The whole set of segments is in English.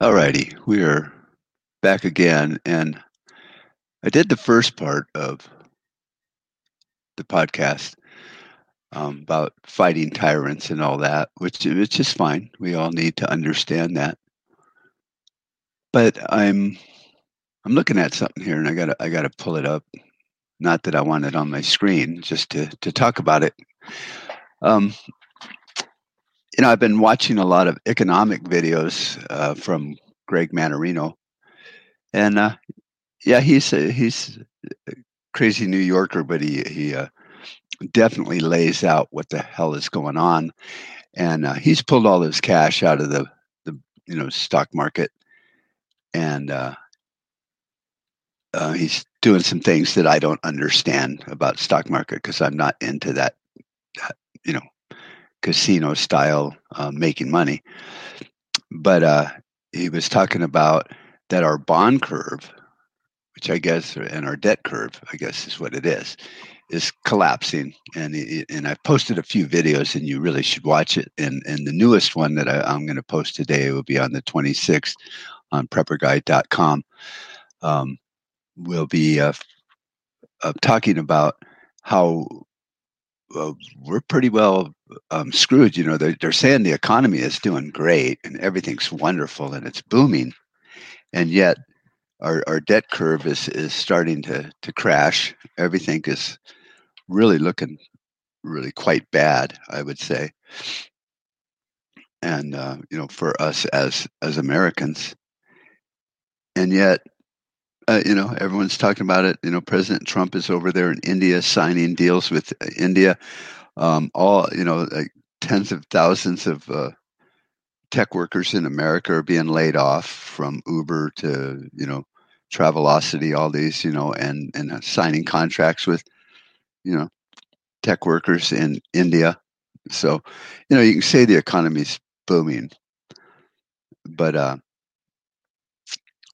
Alrighty, we are back again, and I did the first part of the podcast um, about fighting tyrants and all that, which which is fine. We all need to understand that. But I'm I'm looking at something here, and I gotta I gotta pull it up. Not that I want it on my screen, just to to talk about it. Um, you know, I've been watching a lot of economic videos uh, from Greg Mannarino, and uh, yeah, he's a, he's a crazy New Yorker, but he he uh, definitely lays out what the hell is going on, and uh, he's pulled all his cash out of the the you know stock market, and uh, uh, he's doing some things that I don't understand about stock market because I'm not into that, that you know casino style uh, making money. But uh, he was talking about that our bond curve, which I guess, and our debt curve, I guess is what it is, is collapsing. And and I've posted a few videos, and you really should watch it. And and the newest one that I, am going to post today will be on the 26th on prepperguy.com. Um, we'll be uh, uh, talking about how uh, we're pretty well um, screwed. You know, they're, they're saying the economy is doing great and everything's wonderful and it's booming, and yet our, our debt curve is is starting to to crash. Everything is really looking really quite bad, I would say. And uh, you know, for us as as Americans, and yet uh, you know, everyone's talking about it. You know, President Trump is over there in India signing deals with uh, India. Um, all you know, like tens of thousands of uh, tech workers in America are being laid off from Uber to you know, Travelocity, all these you know, and and uh, signing contracts with you know, tech workers in India. So, you know, you can say the economy's booming, but uh,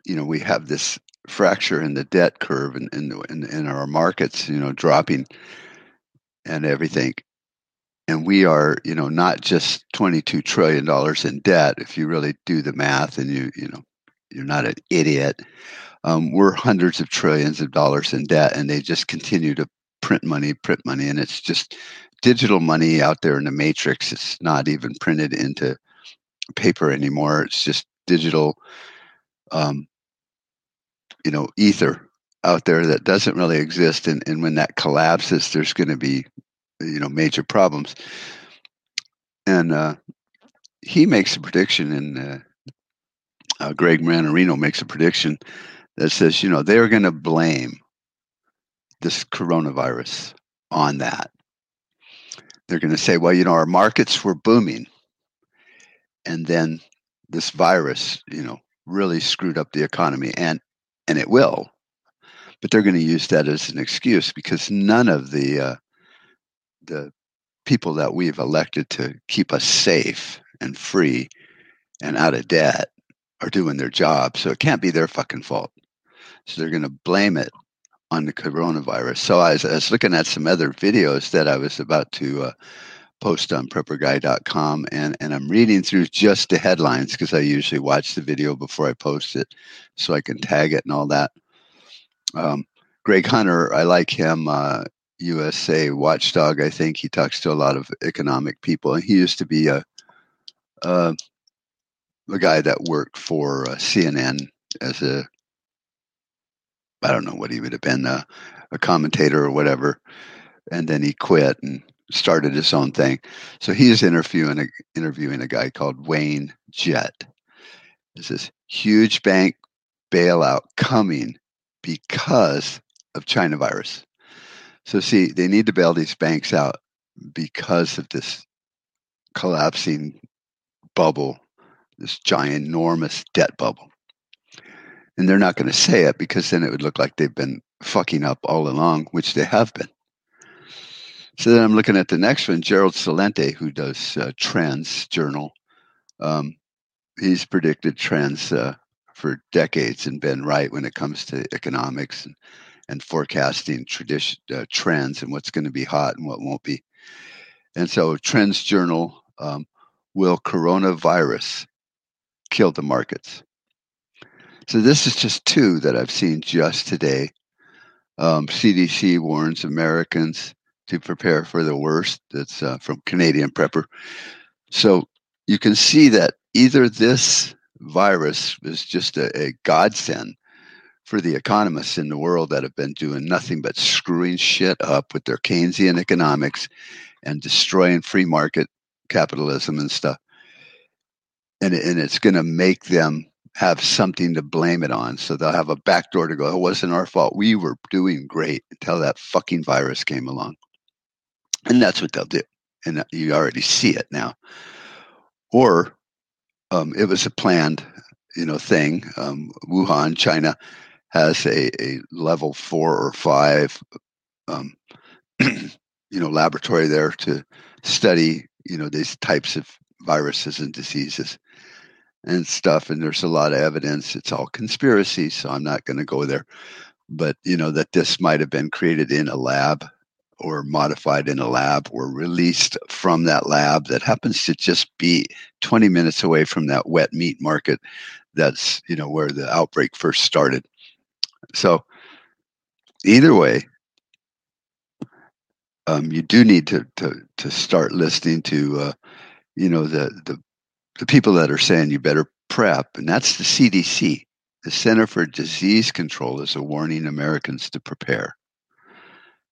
you know, we have this fracture in the debt curve and in, in, in, our markets, you know, dropping and everything. And we are, you know, not just $22 trillion in debt. If you really do the math and you, you know, you're not an idiot. Um, we're hundreds of trillions of dollars in debt and they just continue to print money, print money. And it's just digital money out there in the matrix. It's not even printed into paper anymore. It's just digital um, you know ether out there that doesn't really exist and, and when that collapses there's going to be you know major problems. And uh, he makes a prediction and uh, uh, greg mannarino makes a prediction that says you know they're going to blame this coronavirus on that. They're going to say well you know our markets were booming and then this virus you know really screwed up the economy. And and it will. But they're going to use that as an excuse because none of the uh, the people that we've elected to keep us safe and free and out of debt are doing their job. So it can't be their fucking fault. So they're going to blame it on the coronavirus. So I was, I was, looking at some other videos that I was about to uh, post on prepperguy.com and, and I'm reading through just the headlines because I usually watch the video before I post it so I can tag it and all that. Um, Greg Hunter, I like him. Uh, USA watchdog. I think he talks to a lot of economic people. And he used to be a, a, a guy that worked for uh, CNN as a, I don't know what he would have been, a, a commentator or whatever. And then he quit and started his own thing. So he's interviewing a, interviewing a guy called Wayne Jett. This huge bank bailout coming because of China virus. So see, they need to bail these banks out because of this collapsing bubble, this giant, enormous debt bubble. And they're not going to say it because then it would look like they've been fucking up all along, which they have been. So then I'm looking at the next one, Gerald Celente, who does uh, Trends Journal. Um, he's predicted trends uh, for decades and been right when it comes to economics and, and forecasting tradition uh, trends and what's going to be hot and what won't be. And so, Trends Journal um, will coronavirus kill the markets? So this is just two that I've seen just today. Um, CDC warns Americans to prepare for the worst. That's uh, from Canadian Prepper. So you can see that either this virus is just a, a godsend for the economists in the world that have been doing nothing but screwing shit up with their Keynesian economics and destroying free market capitalism and stuff. And, and it's going to make them have something to blame it on. So they'll have a backdoor to go, it wasn't our fault. We were doing great until that fucking virus came along. And that's what they'll do. And you already see it now. Or um, it was a planned, you know, thing. Um, Wuhan, China, has a, a level four or five, um, you know, laboratory there to study, you know, these types of viruses and diseases and stuff. And there's a lot of evidence. It's all conspiracy, so I'm not going to go there. But you know that this might have been created in a lab or modified in a lab or released from that lab that happens to just be 20 minutes away from that wet meat market that's you know where the outbreak first started. So either way um, you do need to, to to start listening to uh, you know the, the the people that are saying you better prep and that's the cdc the center for disease control is a warning americans to prepare.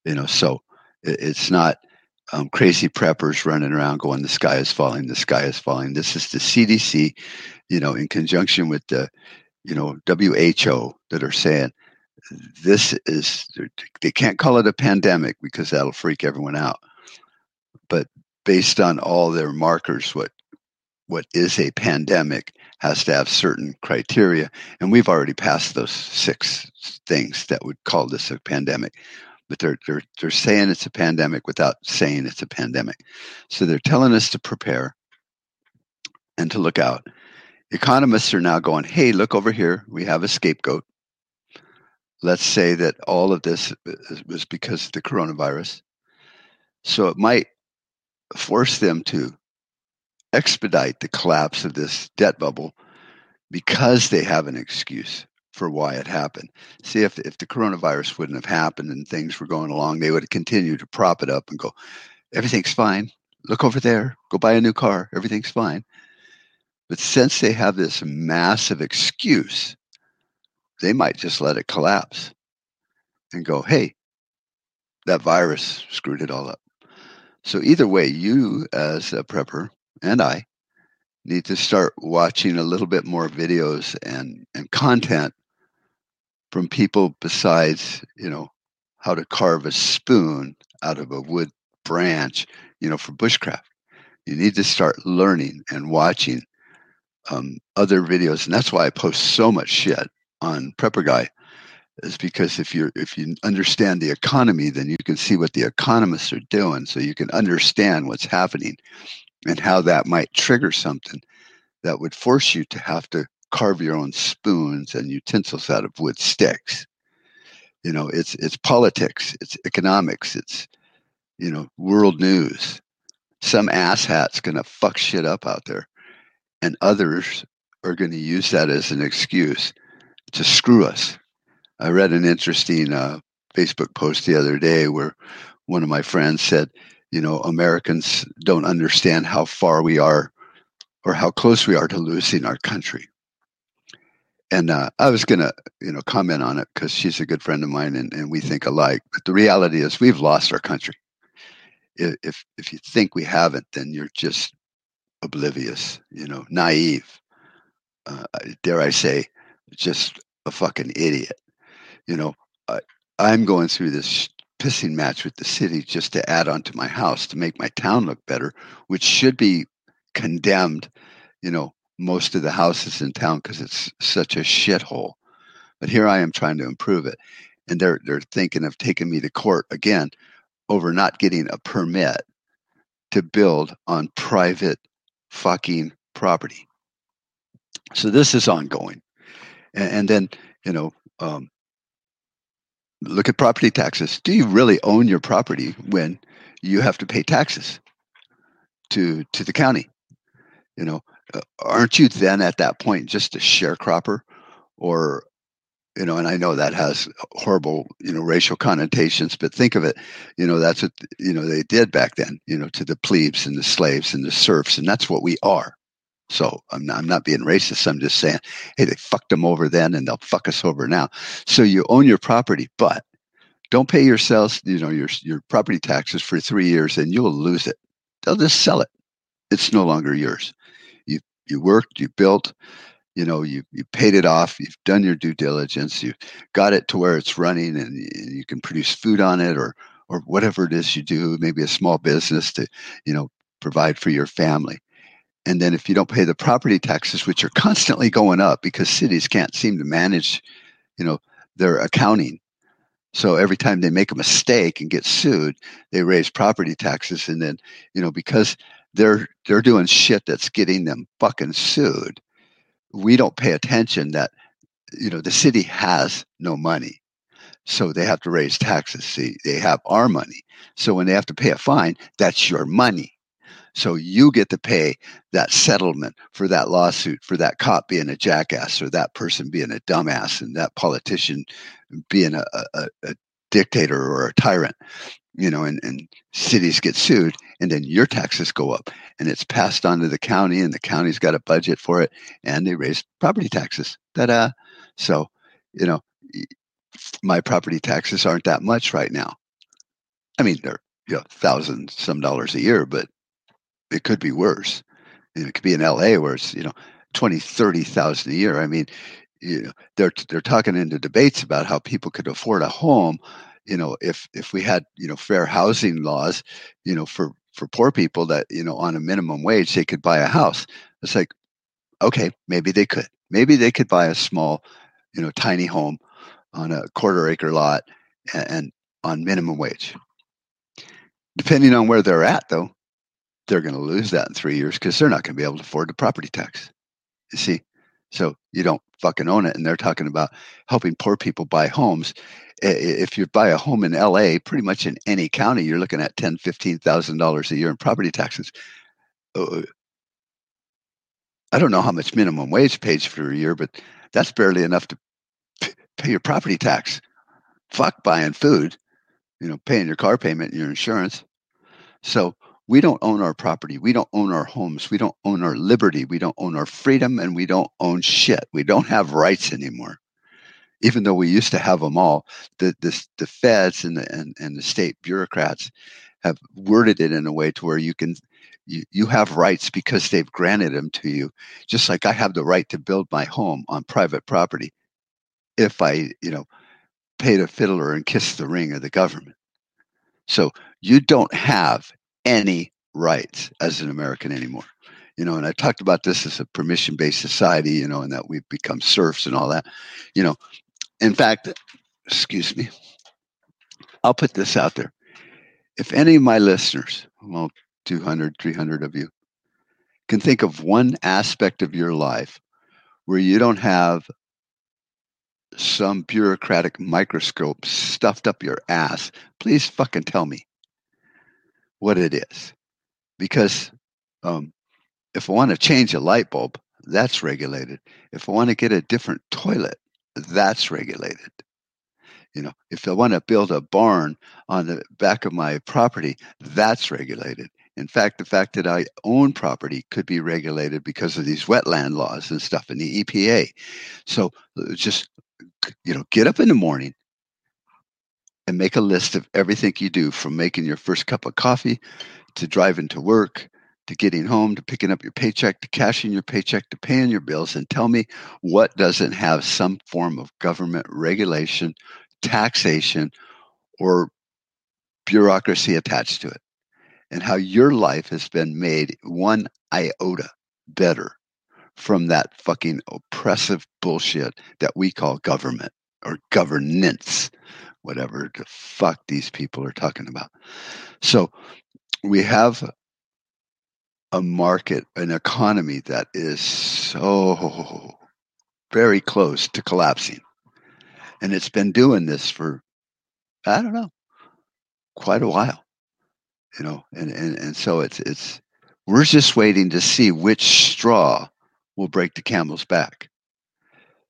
You know so it's not um, crazy preppers running around going, "The sky is falling, the sky is falling." This is the CDC, you know, in conjunction with the, you know, WHO that are saying this is they can't call it a pandemic because that'll freak everyone out. But based on all their markers, what what is a pandemic has to have certain criteria, and we've already passed those six things that would call this a pandemic but they're they're they're saying it's a pandemic without saying it's a pandemic. So they're telling us to prepare and to look out. Economists are now going, "Hey, look over here. We have a scapegoat. Let's say that all of this was because of the coronavirus." So it might force them to expedite the collapse of this debt bubble because they have an excuse for why it happened. See, if, if the coronavirus wouldn't have happened and things were going along, they would continue to prop it up and go, everything's fine. Look over there. Go buy a new car. Everything's fine. But since they have this massive excuse, they might just let it collapse and go, hey, that virus screwed it all up. So, either way, you as a prepper and I need to start watching a little bit more videos and, and content from people besides, you know, how to carve a spoon out of a wood branch, you know, for bushcraft. You need to start learning and watching um, other videos, and that's why I post so much shit on Prepper Guy. Is because if you if you understand the economy, then you can see what the economists are doing, so you can understand what's happening and how that might trigger something that would force you to have to carve your own spoons and utensils out of wood sticks. You know, it's it's politics, it's economics, it's you know, world news. Some asshat's gonna fuck shit up out there, and others are to use that as an excuse to screw us. I read an interesting uh, Facebook post the other day where one of my friends said, you know, Americans don't understand how far we are or how close we are to losing our country and uh, I was going to, you know, comment on it because she's a good friend of mine and, and we think alike. But the reality is, we've lost our country. If if you think we haven't, then you're just oblivious, you know, naive. Uh, dare I say, just a fucking idiot. You know, I, I'm going through this pissing match with the city just to add on to my house to make my town look better, which should be condemned, you know, most of the houses in town because it's such a shithole. But here I am trying to improve it. And they're they're thinking of taking me to court again over not getting a permit to build on private fucking property. So this is ongoing. And, and then, you know, um, look at property taxes. Do you really own your property when you have to pay taxes to to the county? You know, aren't you then at that point just a sharecropper or you know, and I know that has horrible, you know, racial connotations, but think of it, you know, that's what, you know, they did back then, you know, to the plebes and the slaves and the serfs, and that's what we are. So I'm not, I'm not being racist. I'm just saying, hey, they fucked them over then and they'll fuck us over now. So you own your property, but don't pay yourselves, you know, your, your property taxes for three years and you'll lose it. They'll just sell it. It's no longer yours. You, worked, you built, you know you you paid it off you've done your due diligence you got it to where it's running and you can produce food on it or or whatever it is you do maybe a small business to you know provide for your family. And then if you don't pay the property taxes which are constantly going up because cities can't seem to manage you know their accounting. So every time they make a mistake and get sued they raise property taxes and then you know because they're they're doing shit that's getting them fucking sued. We don't pay attention that you know the city has no money. So they have to raise taxes. See they have our money. So when they have to pay a fine that's your money. So you get to pay that settlement for that lawsuit for that cop being a jackass or that person being a dumbass and that politician being a, a, a dictator or a tyrant you know, and, and cities get sued, and then your taxes go up, and it's passed on to the county, and the county's got a budget for it, and they raise property taxes. Ta-da! So, you know, my property taxes aren't that much right now. I mean, they're you know thousand some dollars a year, but it could be worse. It could be in LA where it's you know twenty, thirty thousand a year. I mean, you know, they're they're talking into debates about how people could afford a home you know if if we had you know fair housing laws you know for for poor people that you know on a minimum wage they could buy a house. It's like okay maybe they could. Maybe they could buy a small you know tiny home on a quarter acre lot and, and on minimum wage. Depending on where they're at though they're going to lose that in three years because they're not going to be able to afford the property tax. You see? So you don't fucking own it and they're talking about helping poor people buy homes if you buy a home in LA, pretty much in any county, you're looking at ten, fifteen thousand dollars a year in property taxes. Uh, I don't know how much minimum wage pays for a year, but that's barely enough to pay your property tax. Fuck buying food, you know, paying your car payment and your insurance. So we don't own our property. We don't own our homes. We don't own our liberty. We don't own our freedom, and we don't own shit. We don't have rights anymore even though we used to have them all, the the, the feds and the and, and the state bureaucrats have worded it in a way to where you can you, you have rights because they've granted them to you just like i have the right to build my home on private property if i you know pay the fiddler and kiss the ring of the government. So you don't have any rights as an american anymore you know and i talked about this as a permission based society you know and that we've become serfs and all that you know in fact, excuse me, I'll put this out there. If any of my listeners, well, 200, 300 of you, can think of one aspect of your life where you don't have some bureaucratic microscope stuffed up your ass, please fucking tell me what it is. Because um, if I want to change a light bulb, that's regulated. If I want to get a different toilet, that's regulated. You know, if I want to build a barn on the back of my property, that's regulated. In fact, the fact that I own property could be regulated because of these wetland laws and stuff in the EPA. So uh, just, you know, get up in the morning and make a list of everything you do from making your first cup of coffee to driving to work to getting home to picking up your paycheck to cashing your paycheck to paying your bills and tell me what doesn't have some form of government regulation, taxation, or bureaucracy attached to it, and how your life has been made one iota better from that fucking oppressive bullshit that we call government or governance, whatever the fuck these people are talking about. So we have a market, an economy that is so very close to collapsing. And it's been doing this for, I don't know, quite a while. You know, and, and, and so it's it's we're just waiting to see which straw will break the camel's back.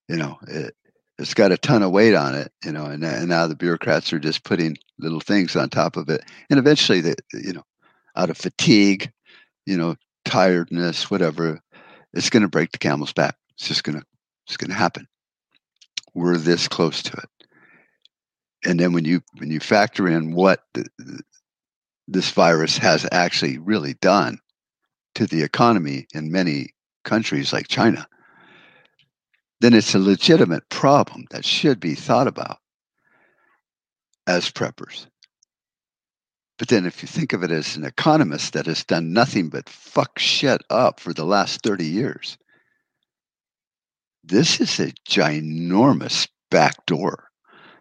you know, it, it's got a ton of weight on it, you know, and, and now the bureaucrats are just putting little things on top of it. And eventually, they, you know, out of fatigue, you know, tiredness, whatever, it's going to break the camel's back. It's just going to, it's going to happen. We're this close to it. And then when you when you factor in what the, this virus has actually really done to the economy in many countries like China, then it's a legitimate problem that should be thought about as preppers. But then, if you think of it as an economist that has done nothing but fuck shit up for the last 30 years, this is a ginormous back door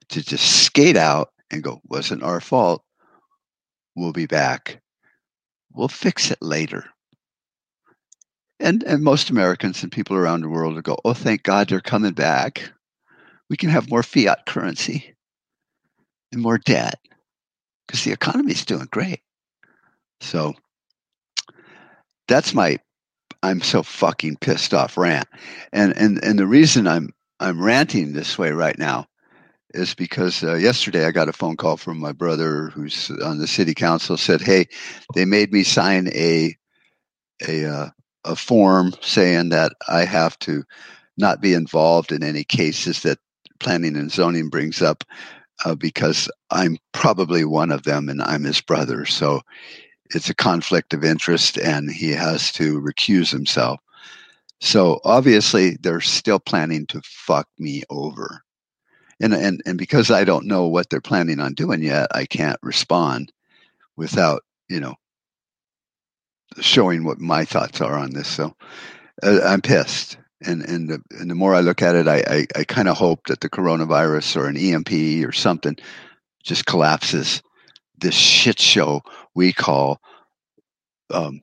to just skate out and go, wasn't our fault. We'll be back. We'll fix it later. And, and most Americans and people around the world will go, oh, thank God they're coming back. We can have more fiat currency and more debt because the economy is doing great. So that's my I'm so fucking pissed off rant. And and and the reason I'm I'm ranting this way right now is because uh, yesterday I got a phone call from my brother who's on the city council said, "Hey, they made me sign a a uh, a form saying that I have to not be involved in any cases that planning and zoning brings up uh, because I'm probably one of them and I'm his brother. So it's a conflict of interest and he has to recuse himself. So obviously they're still planning to fuck me over. And, and, and because I don't know what they're planning on doing yet, I can't respond without, you know, showing what my thoughts are on this. So uh, I'm pissed and and the, and the more I look at it, I I, I kind of hope that the coronavirus or an EMP or something just collapses this shit show we call um,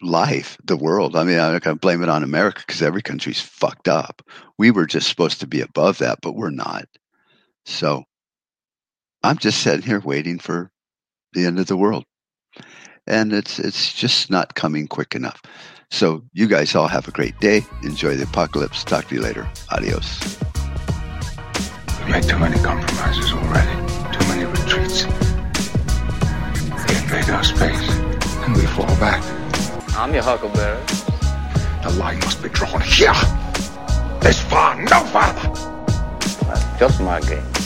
life, the world. I mean, I'm not going to blame it on America because every country's fucked up. We were just supposed to be above that, but we're not. So I'm just sitting here waiting for the end of the world, and it's it's just not coming quick enough. So you guys all have a great day. Enjoy the apocalypse. Talk to you later. Adios. We made too many compromises already. Too many retreats. They invade our space, and we fall back. I'm your huckleberry. The line must be drawn here. This far, no farther. That's just my game.